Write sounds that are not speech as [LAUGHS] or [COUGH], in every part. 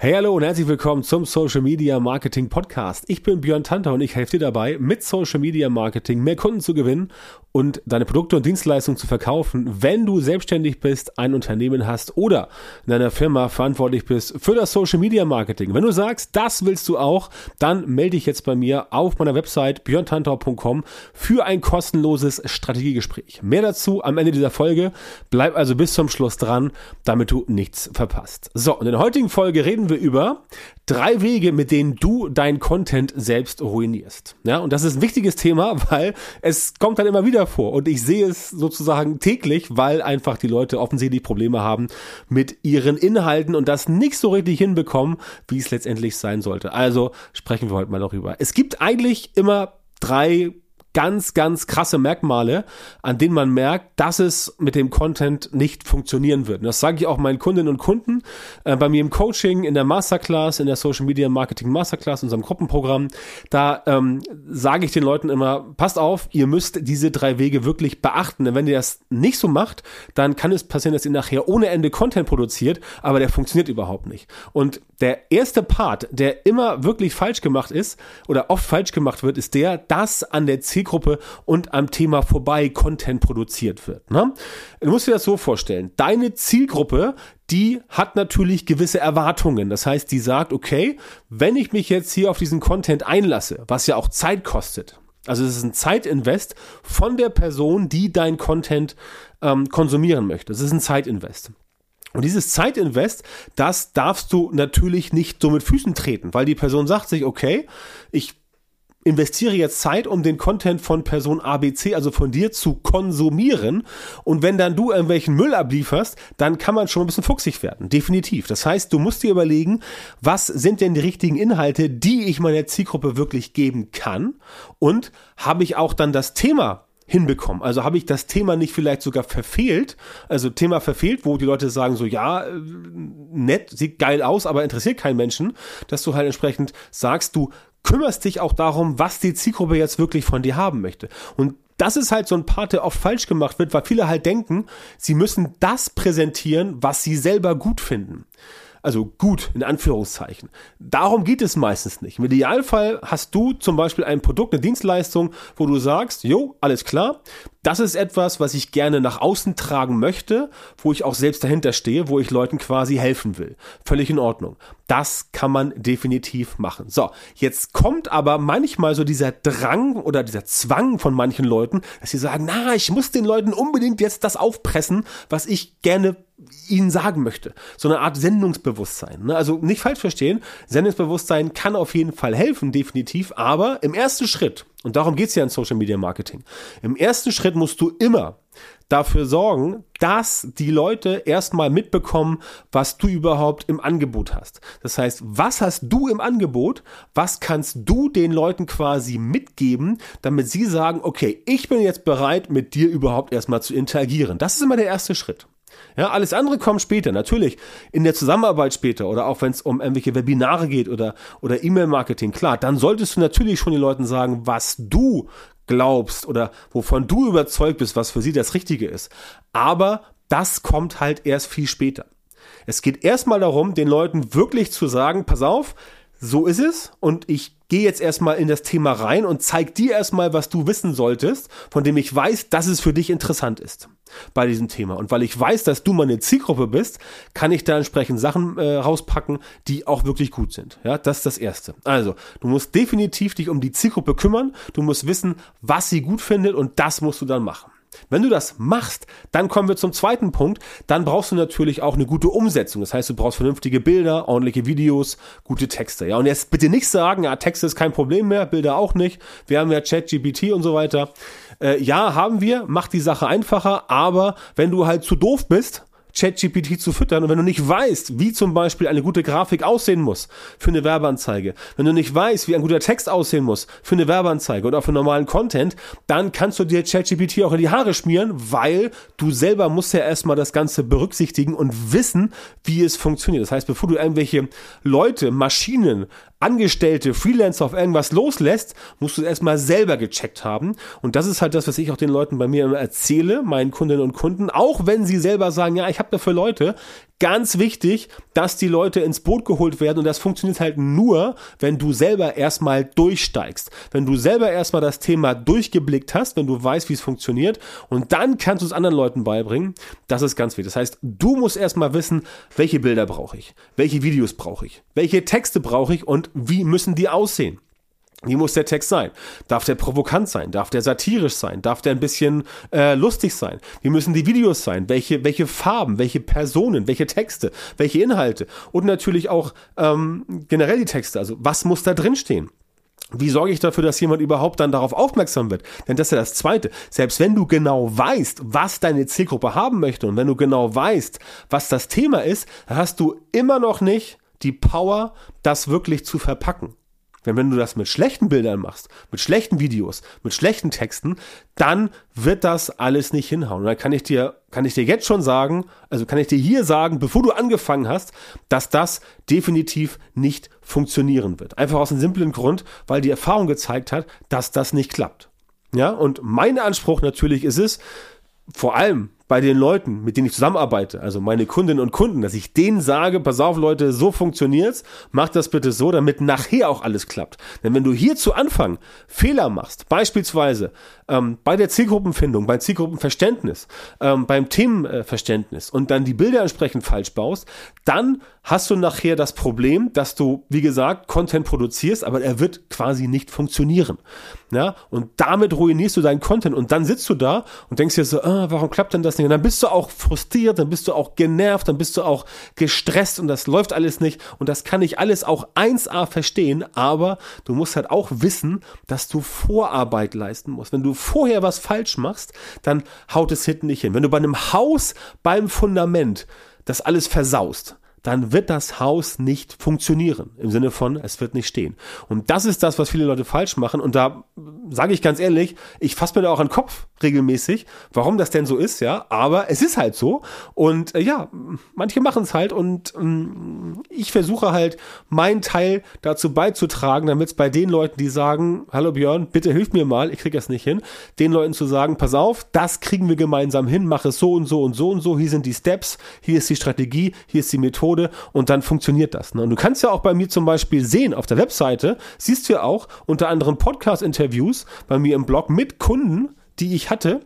Hey, hallo und herzlich willkommen zum Social Media Marketing Podcast. Ich bin Björn Tanter und ich helfe dir dabei, mit Social Media Marketing mehr Kunden zu gewinnen und deine Produkte und Dienstleistungen zu verkaufen, wenn du selbstständig bist, ein Unternehmen hast oder in deiner Firma verantwortlich bist für das Social Media Marketing. Wenn du sagst, das willst du auch, dann melde dich jetzt bei mir auf meiner Website björntantau.com für ein kostenloses Strategiegespräch. Mehr dazu am Ende dieser Folge. Bleib also bis zum Schluss dran, damit du nichts verpasst. So, in der heutigen Folge reden wir über drei Wege, mit denen du dein Content selbst ruinierst. Ja, und das ist ein wichtiges Thema, [LAUGHS] weil es kommt dann immer wieder vor und ich sehe es sozusagen täglich, weil einfach die Leute offensichtlich Probleme haben mit ihren Inhalten und das nicht so richtig hinbekommen, wie es letztendlich sein sollte. Also sprechen wir heute mal darüber. Es gibt eigentlich immer drei ganz, ganz krasse Merkmale, an denen man merkt, dass es mit dem Content nicht funktionieren wird. Und das sage ich auch meinen Kundinnen und Kunden äh, bei mir im Coaching, in der Masterclass, in der Social Media Marketing Masterclass, unserem Gruppenprogramm. Da ähm, sage ich den Leuten immer, passt auf, ihr müsst diese drei Wege wirklich beachten. Denn wenn ihr das nicht so macht, dann kann es passieren, dass ihr nachher ohne Ende Content produziert, aber der funktioniert überhaupt nicht. Und der erste Part, der immer wirklich falsch gemacht ist oder oft falsch gemacht wird, ist der, dass an der Zielgruppe und am Thema vorbei Content produziert wird. Ne? Du musst dir das so vorstellen. Deine Zielgruppe, die hat natürlich gewisse Erwartungen. Das heißt, die sagt, okay, wenn ich mich jetzt hier auf diesen Content einlasse, was ja auch Zeit kostet, also es ist ein Zeitinvest von der Person, die dein Content ähm, konsumieren möchte. Es ist ein Zeitinvest. Und dieses Zeitinvest, das darfst du natürlich nicht so mit Füßen treten, weil die Person sagt sich, okay, ich investiere jetzt Zeit, um den Content von Person ABC, also von dir, zu konsumieren. Und wenn dann du irgendwelchen Müll ablieferst, dann kann man schon ein bisschen fuchsig werden. Definitiv. Das heißt, du musst dir überlegen, was sind denn die richtigen Inhalte, die ich meiner Zielgruppe wirklich geben kann? Und habe ich auch dann das Thema hinbekommen? Also habe ich das Thema nicht vielleicht sogar verfehlt? Also Thema verfehlt, wo die Leute sagen so, ja, äh, nett, sieht geil aus, aber interessiert keinen Menschen, dass du halt entsprechend sagst, du kümmerst dich auch darum, was die Zielgruppe jetzt wirklich von dir haben möchte. Und das ist halt so ein Part, der oft falsch gemacht wird, weil viele halt denken, sie müssen das präsentieren, was sie selber gut finden. Also gut, in Anführungszeichen. Darum geht es meistens nicht. Im Idealfall hast du zum Beispiel ein Produkt, eine Dienstleistung, wo du sagst, jo, alles klar, das ist etwas, was ich gerne nach außen tragen möchte, wo ich auch selbst dahinter stehe, wo ich Leuten quasi helfen will. Völlig in Ordnung. Das kann man definitiv machen. So, jetzt kommt aber manchmal so dieser Drang oder dieser Zwang von manchen Leuten, dass sie sagen, na, ich muss den Leuten unbedingt jetzt das aufpressen, was ich gerne ihnen sagen möchte. So eine Art Sendungsbewusstsein. Ne? Also nicht falsch verstehen, Sendungsbewusstsein kann auf jeden Fall helfen, definitiv, aber im ersten Schritt, und darum geht's ja in Social Media Marketing, im ersten Schritt musst du immer dafür sorgen, dass die Leute erstmal mitbekommen, was du überhaupt im Angebot hast. Das heißt, was hast du im Angebot? Was kannst du den Leuten quasi mitgeben, damit sie sagen, okay, ich bin jetzt bereit, mit dir überhaupt erstmal zu interagieren. Das ist immer der erste Schritt. Ja, alles andere kommt später, natürlich. In der Zusammenarbeit später oder auch wenn es um irgendwelche Webinare geht oder, oder E-Mail-Marketing, klar, dann solltest du natürlich schon den Leuten sagen, was du glaubst oder wovon du überzeugt bist, was für sie das Richtige ist. Aber das kommt halt erst viel später. Es geht erstmal darum, den Leuten wirklich zu sagen, pass auf, so ist es und ich gehe jetzt erstmal in das Thema rein und zeig dir erstmal, was du wissen solltest, von dem ich weiß, dass es für dich interessant ist bei diesem Thema. Und weil ich weiß, dass du meine Zielgruppe bist, kann ich da entsprechend Sachen äh, rauspacken, die auch wirklich gut sind. Ja, das ist das Erste. Also, du musst definitiv dich um die Zielgruppe kümmern. Du musst wissen, was sie gut findet und das musst du dann machen. Wenn du das machst, dann kommen wir zum zweiten Punkt. Dann brauchst du natürlich auch eine gute Umsetzung. Das heißt, du brauchst vernünftige Bilder, ordentliche Videos, gute Texte. Ja, und jetzt bitte nicht sagen, ja, Texte ist kein Problem mehr, Bilder auch nicht. Wir haben ja ChatGPT und so weiter. Äh, ja, haben wir, macht die Sache einfacher, aber wenn du halt zu doof bist, ChatGPT zu füttern. Und wenn du nicht weißt, wie zum Beispiel eine gute Grafik aussehen muss für eine Werbeanzeige, wenn du nicht weißt, wie ein guter Text aussehen muss für eine Werbeanzeige oder für normalen Content, dann kannst du dir ChatGPT auch in die Haare schmieren, weil du selber musst ja erstmal das Ganze berücksichtigen und wissen, wie es funktioniert. Das heißt, bevor du irgendwelche Leute, Maschinen, Angestellte, Freelancer auf irgendwas loslässt, musst du erstmal selber gecheckt haben. Und das ist halt das, was ich auch den Leuten bei mir immer erzähle, meinen Kundinnen und Kunden, auch wenn sie selber sagen, ja, ich ich habe dafür Leute. Ganz wichtig, dass die Leute ins Boot geholt werden und das funktioniert halt nur, wenn du selber erstmal durchsteigst. Wenn du selber erstmal das Thema durchgeblickt hast, wenn du weißt, wie es funktioniert und dann kannst du es anderen Leuten beibringen. Das ist ganz wichtig. Das heißt, du musst erstmal wissen, welche Bilder brauche ich, welche Videos brauche ich, welche Texte brauche ich und wie müssen die aussehen. Wie muss der Text sein? Darf der provokant sein? Darf der satirisch sein? Darf der ein bisschen äh, lustig sein? Wie müssen die Videos sein? Welche, welche Farben? Welche Personen? Welche Texte? Welche Inhalte? Und natürlich auch ähm, generell die Texte. Also was muss da drin stehen? Wie sorge ich dafür, dass jemand überhaupt dann darauf aufmerksam wird? Denn das ist ja das Zweite. Selbst wenn du genau weißt, was deine Zielgruppe haben möchte und wenn du genau weißt, was das Thema ist, hast du immer noch nicht die Power, das wirklich zu verpacken. Denn wenn du das mit schlechten Bildern machst, mit schlechten Videos, mit schlechten Texten, dann wird das alles nicht hinhauen. Und dann kann ich dir, kann ich dir jetzt schon sagen, also kann ich dir hier sagen, bevor du angefangen hast, dass das definitiv nicht funktionieren wird. Einfach aus einem simplen Grund, weil die Erfahrung gezeigt hat, dass das nicht klappt. Ja, und mein Anspruch natürlich ist es, vor allem bei den Leuten, mit denen ich zusammenarbeite, also meine Kundinnen und Kunden, dass ich denen sage, pass auf Leute, so funktioniert's, mach das bitte so, damit nachher auch alles klappt. Denn wenn du hier zu Anfang Fehler machst, beispielsweise ähm, bei der Zielgruppenfindung, beim Zielgruppenverständnis, ähm, beim Themenverständnis und dann die Bilder entsprechend falsch baust, dann hast du nachher das Problem, dass du, wie gesagt, Content produzierst, aber er wird quasi nicht funktionieren. Ja, und damit ruinierst du deinen Content und dann sitzt du da und denkst dir so, ah, warum klappt denn das nicht? Und dann bist du auch frustriert, dann bist du auch genervt, dann bist du auch gestresst und das läuft alles nicht und das kann ich alles auch 1a verstehen, aber du musst halt auch wissen, dass du Vorarbeit leisten musst. Wenn du vorher was falsch machst, dann haut es hinten nicht hin. Wenn du bei einem Haus beim Fundament das alles versaust, dann wird das Haus nicht funktionieren. Im Sinne von, es wird nicht stehen. Und das ist das, was viele Leute falsch machen. Und da sage ich ganz ehrlich, ich fasse mir da auch an den Kopf regelmäßig, warum das denn so ist, ja. Aber es ist halt so. Und äh, ja, manche machen es halt. Und ähm, ich versuche halt, meinen Teil dazu beizutragen, damit es bei den Leuten, die sagen, hallo Björn, bitte hilf mir mal, ich kriege das nicht hin, den Leuten zu sagen, pass auf, das kriegen wir gemeinsam hin, mach es so und so und so und so, hier sind die Steps, hier ist die Strategie, hier ist die Methode Methode und dann funktioniert das. Ne? Und du kannst ja auch bei mir zum Beispiel sehen, auf der Webseite siehst du ja auch unter anderem Podcast-Interviews bei mir im Blog mit Kunden, die ich hatte,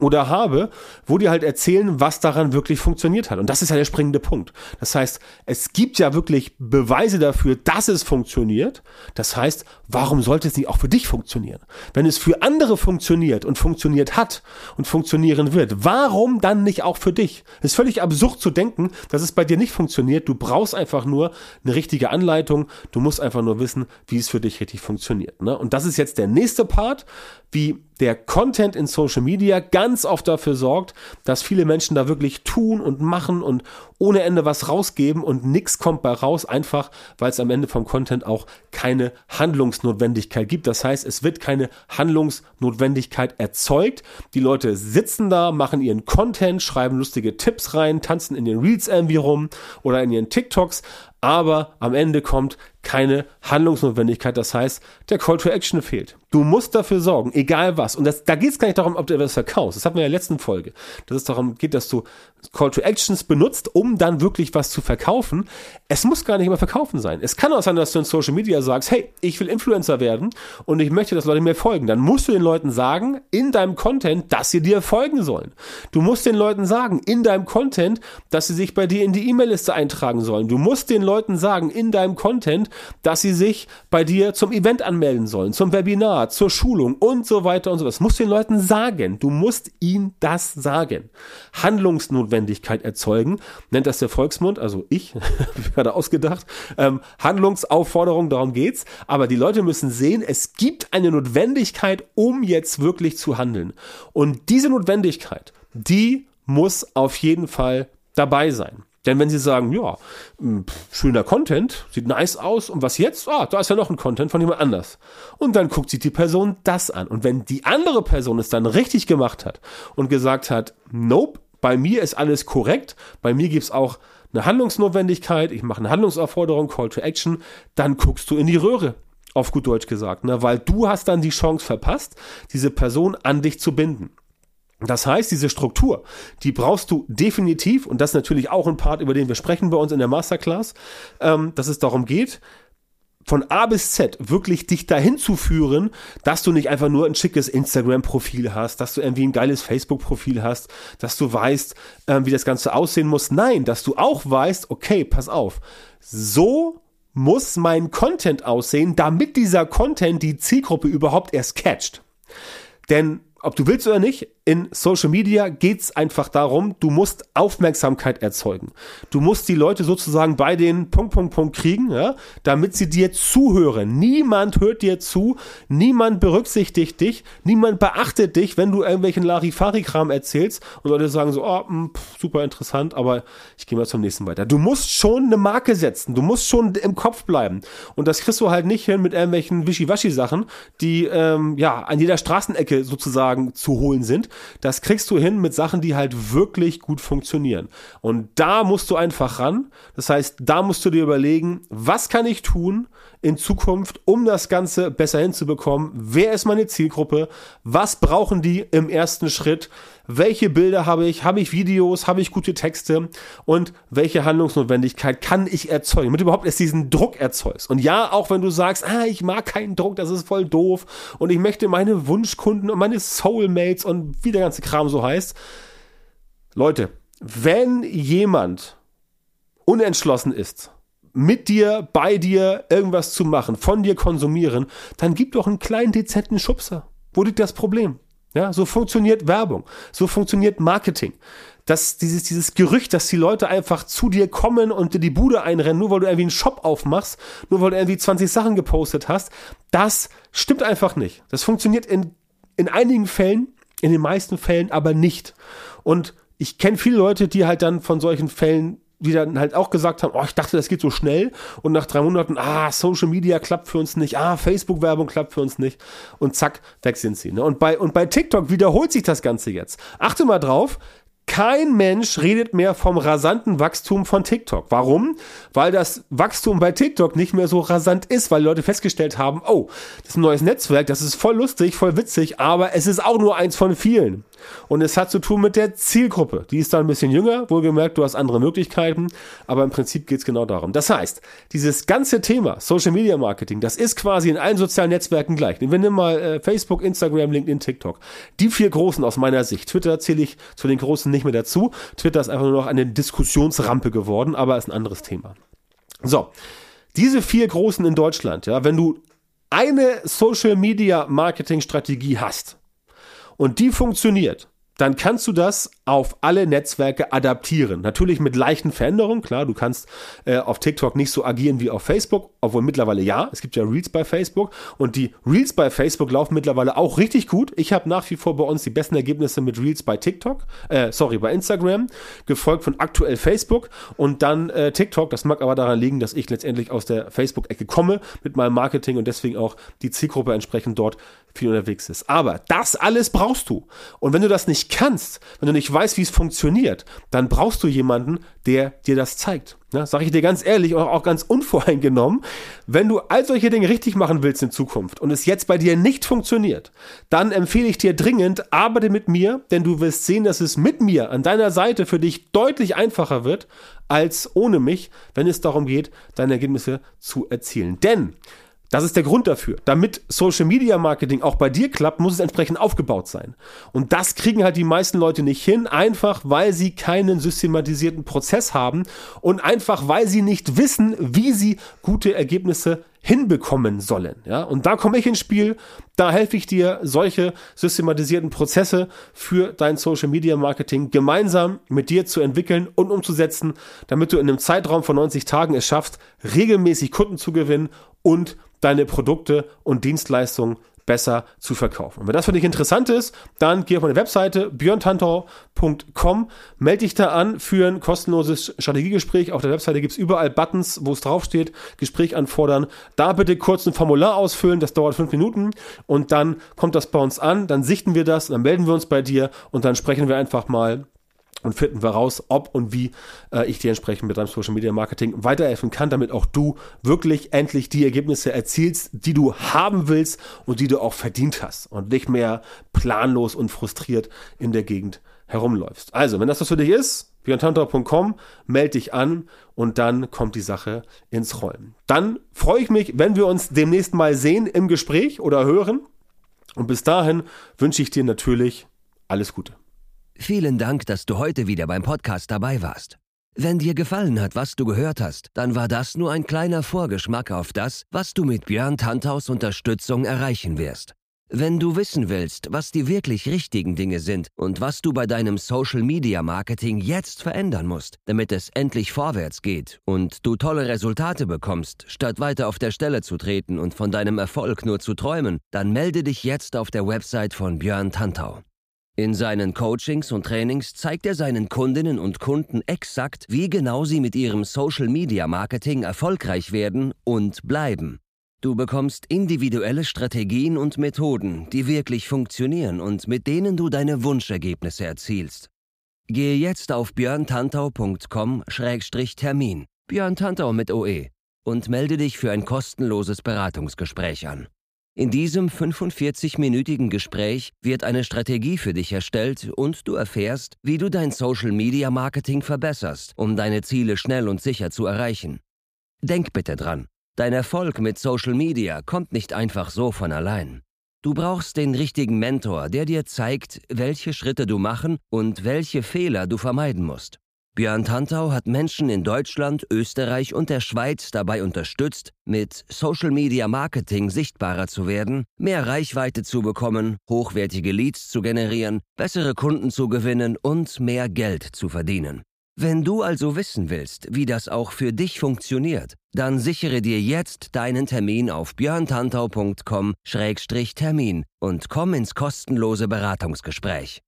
oder habe, wo die halt erzählen, was daran wirklich funktioniert hat. Und das ist ja der springende Punkt. Das heißt, es gibt ja wirklich Beweise dafür, dass es funktioniert. Das heißt, warum sollte es nicht auch für dich funktionieren? Wenn es für andere funktioniert und funktioniert hat und funktionieren wird, warum dann nicht auch für dich? Es ist völlig absurd zu denken, dass es bei dir nicht funktioniert. Du brauchst einfach nur eine richtige Anleitung. Du musst einfach nur wissen, wie es für dich richtig funktioniert. Ne? Und das ist jetzt der nächste Part wie der Content in Social Media ganz oft dafür sorgt, dass viele Menschen da wirklich tun und machen und ohne Ende was rausgeben und nichts kommt bei raus, einfach weil es am Ende vom Content auch keine Handlungsnotwendigkeit gibt. Das heißt, es wird keine Handlungsnotwendigkeit erzeugt. Die Leute sitzen da, machen ihren Content, schreiben lustige Tipps rein, tanzen in den Reels irgendwie rum oder in ihren TikToks, aber am Ende kommt keine Handlungsnotwendigkeit. Das heißt, der Call to Action fehlt. Du musst dafür sorgen, egal was. Und das, da geht es gar nicht darum, ob du etwas verkaufst. Das hatten wir in der letzten Folge. Dass es darum geht, dass du Call to Actions benutzt, um dann wirklich was zu verkaufen. Es muss gar nicht immer verkaufen sein. Es kann auch sein, dass du in Social Media sagst, hey, ich will Influencer werden und ich möchte, dass Leute mir folgen. Dann musst du den Leuten sagen, in deinem Content, dass sie dir folgen sollen. Du musst den Leuten sagen, in deinem Content, dass sie sich bei dir in die E-Mail-Liste eintragen sollen. Du musst den Leuten sagen, in deinem Content, dass sie sich bei dir zum Event anmelden sollen, zum Webinar, zur Schulung und so weiter und so was. Musst den Leuten sagen. Du musst ihnen das sagen. Handlungsnotwendigkeit erzeugen, nennt das der Volksmund, also [LAUGHS] ich, gerade ausgedacht. Ähm, Handlungsaufforderung, darum geht's. Aber die Leute müssen sehen, es gibt eine Notwendigkeit, um jetzt wirklich zu handeln. Und diese Notwendigkeit, die muss auf jeden Fall dabei sein. Denn wenn sie sagen, ja, hm, schöner Content, sieht nice aus, und was jetzt? Ah, da ist ja noch ein Content von jemand anders. Und dann guckt sich die Person das an. Und wenn die andere Person es dann richtig gemacht hat und gesagt hat, nope, bei mir ist alles korrekt, bei mir gibt's auch eine Handlungsnotwendigkeit, ich mache eine Handlungsaufforderung, Call to Action, dann guckst du in die Röhre auf gut Deutsch gesagt, ne? weil du hast dann die Chance verpasst, diese Person an dich zu binden. Das heißt, diese Struktur, die brauchst du definitiv, und das ist natürlich auch ein Part, über den wir sprechen bei uns in der Masterclass, ähm, dass es darum geht, von A bis Z wirklich dich dahin zu führen, dass du nicht einfach nur ein schickes Instagram-Profil hast, dass du irgendwie ein geiles Facebook-Profil hast, dass du weißt, ähm, wie das Ganze aussehen muss. Nein, dass du auch weißt, okay, pass auf, so muss mein Content aussehen, damit dieser Content die Zielgruppe überhaupt erst catcht. Denn ob du willst oder nicht, in Social Media geht's einfach darum, du musst Aufmerksamkeit erzeugen. Du musst die Leute sozusagen bei den Punkt, Punkt, Punkt kriegen, ja, damit sie dir zuhören. Niemand hört dir zu, niemand berücksichtigt dich, niemand beachtet dich, wenn du irgendwelchen Larifari-Kram erzählst und Leute sagen so, oh, mh, hm, super interessant, aber ich gehe mal zum nächsten weiter. Du musst schon eine Marke setzen, du musst schon im Kopf bleiben. Und das kriegst du halt nicht hin mit irgendwelchen Wischiwaschi-Sachen, die ähm, ja an jeder Straßenecke sozusagen zu holen sind das kriegst du hin mit Sachen, die halt wirklich gut funktionieren. Und da musst du einfach ran. Das heißt, da musst du dir überlegen, was kann ich tun in Zukunft, um das Ganze besser hinzubekommen? Wer ist meine Zielgruppe? Was brauchen die im ersten Schritt? welche Bilder habe ich, habe ich Videos, habe ich gute Texte und welche Handlungsnotwendigkeit kann ich erzeugen, damit du überhaupt erst diesen Druck erzeugst. Und ja, auch wenn du sagst, ah, ich mag keinen Druck, das ist voll doof und ich möchte meine Wunschkunden und meine Soulmates und wie der ganze Kram so heißt. Leute, wenn jemand unentschlossen ist, mit dir, bei dir irgendwas zu machen, von dir konsumieren, dann gib doch einen kleinen dezenten Schubser. Wo liegt das Problem? Ja, so funktioniert Werbung. So funktioniert Marketing. Das, dieses, dieses Gerücht, dass die Leute einfach zu dir kommen und dir die Bude einrennen, nur weil du irgendwie einen Shop aufmachst, nur weil du irgendwie 20 Sachen gepostet hast, das stimmt einfach nicht. Das funktioniert in, in einigen Fällen, in den meisten Fällen aber nicht. Und ich kenne viele Leute, die halt dann von solchen Fällen die dann halt auch gesagt haben, oh, ich dachte, das geht so schnell und nach drei Monaten, ah, Social Media klappt für uns nicht, ah, Facebook-Werbung klappt für uns nicht und zack, weg sind sie. Ne? Und, bei, und bei TikTok wiederholt sich das Ganze jetzt. Achte mal drauf, kein Mensch redet mehr vom rasanten Wachstum von TikTok. Warum? Weil das Wachstum bei TikTok nicht mehr so rasant ist, weil Leute festgestellt haben, oh, das ist ein neues Netzwerk, das ist voll lustig, voll witzig, aber es ist auch nur eins von vielen. Und es hat zu tun mit der Zielgruppe. Die ist da ein bisschen jünger, wohlgemerkt, du hast andere Möglichkeiten, aber im Prinzip geht es genau darum. Das heißt, dieses ganze Thema Social Media Marketing, das ist quasi in allen sozialen Netzwerken gleich. Wir nehmen mal äh, Facebook, Instagram, LinkedIn, TikTok. Die vier großen aus meiner Sicht. Twitter zähle ich zu den großen nicht mehr dazu. Twitter ist einfach nur noch eine Diskussionsrampe geworden, aber ist ein anderes Thema. So. Diese vier großen in Deutschland, ja, wenn du eine Social Media Marketing Strategie hast, und die funktioniert, dann kannst du das auf alle Netzwerke adaptieren. Natürlich mit leichten Veränderungen. Klar, du kannst äh, auf TikTok nicht so agieren wie auf Facebook, obwohl mittlerweile ja. Es gibt ja Reels bei Facebook und die Reels bei Facebook laufen mittlerweile auch richtig gut. Ich habe nach wie vor bei uns die besten Ergebnisse mit Reels bei TikTok, äh, sorry, bei Instagram, gefolgt von aktuell Facebook und dann äh, TikTok. Das mag aber daran liegen, dass ich letztendlich aus der Facebook-Ecke komme mit meinem Marketing und deswegen auch die Zielgruppe entsprechend dort viel unterwegs ist. Aber das alles brauchst du. Und wenn du das nicht kannst, wenn du nicht weißt, wie es funktioniert, dann brauchst du jemanden, der dir das zeigt. Ja, sag ich dir ganz ehrlich und auch ganz unvoreingenommen, wenn du all solche Dinge richtig machen willst in Zukunft und es jetzt bei dir nicht funktioniert, dann empfehle ich dir dringend, arbeite mit mir, denn du wirst sehen, dass es mit mir an deiner Seite für dich deutlich einfacher wird als ohne mich, wenn es darum geht, deine Ergebnisse zu erzielen. Denn das ist der Grund dafür. Damit Social Media Marketing auch bei dir klappt, muss es entsprechend aufgebaut sein. Und das kriegen halt die meisten Leute nicht hin, einfach weil sie keinen systematisierten Prozess haben und einfach weil sie nicht wissen, wie sie gute Ergebnisse hinbekommen sollen. Ja, und da komme ich ins Spiel. Da helfe ich dir, solche systematisierten Prozesse für dein Social Media Marketing gemeinsam mit dir zu entwickeln und umzusetzen, damit du in einem Zeitraum von 90 Tagen es schaffst, regelmäßig Kunden zu gewinnen und deine Produkte und Dienstleistungen besser zu verkaufen. Und wenn das für dich interessant ist, dann geh auf meine Webseite björntantau.com, melde dich da an für ein kostenloses Strategiegespräch. Auf der Webseite gibt's überall Buttons, wo es draufsteht, Gespräch anfordern. Da bitte kurz ein Formular ausfüllen, das dauert fünf Minuten und dann kommt das bei uns an, dann sichten wir das, dann melden wir uns bei dir und dann sprechen wir einfach mal und finden wir raus, ob und wie äh, ich dir entsprechend mit deinem Social Media Marketing weiterhelfen kann, damit auch du wirklich endlich die Ergebnisse erzielst, die du haben willst und die du auch verdient hast und nicht mehr planlos und frustriert in der Gegend herumläufst. Also, wenn das was für dich ist, björntantau.com, melde dich an und dann kommt die Sache ins Rollen. Dann freue ich mich, wenn wir uns demnächst mal sehen im Gespräch oder hören. Und bis dahin wünsche ich dir natürlich alles Gute. Vielen Dank, dass du heute wieder beim Podcast dabei warst. Wenn dir gefallen hat, was du gehört hast, dann war das nur ein kleiner Vorgeschmack auf das, was du mit Björn Tanthaus Unterstützung erreichen wirst. Wenn du wissen willst, was die wirklich richtigen Dinge sind und was du bei deinem Social Media Marketing jetzt verändern musst, damit es endlich vorwärts geht und du tolle Resultate bekommst, statt weiter auf der Stelle zu treten und von deinem Erfolg nur zu träumen, dann melde dich jetzt auf der Website von Björn Tantau. In seinen Coachings und Trainings zeigt er seinen Kundinnen und Kunden exakt, wie genau sie mit ihrem Social-Media-Marketing erfolgreich werden und bleiben. Du bekommst individuelle Strategien und Methoden, die wirklich funktionieren und mit denen du deine Wunschergebnisse erzielst. Gehe jetzt auf björntantau.com-termin, Björn Tantau mit OE, und melde dich für ein kostenloses Beratungsgespräch an. In diesem 45-minütigen Gespräch wird eine Strategie für dich erstellt und du erfährst, wie du dein Social-Media-Marketing verbesserst, um deine Ziele schnell und sicher zu erreichen. Denk bitte dran, dein Erfolg mit Social Media kommt nicht einfach so von allein. Du brauchst den richtigen Mentor, der dir zeigt, welche Schritte du machen und welche Fehler du vermeiden musst. Björn Tantau hat Menschen in Deutschland, Österreich und der Schweiz dabei unterstützt, mit Social Media Marketing sichtbarer zu werden, mehr Reichweite zu bekommen, hochwertige Leads zu generieren, bessere Kunden zu gewinnen und mehr Geld zu verdienen. Wenn du also wissen willst, wie das auch für dich funktioniert, dann sichere dir jetzt deinen Termin auf björntantau.com-termin und komm ins kostenlose Beratungsgespräch.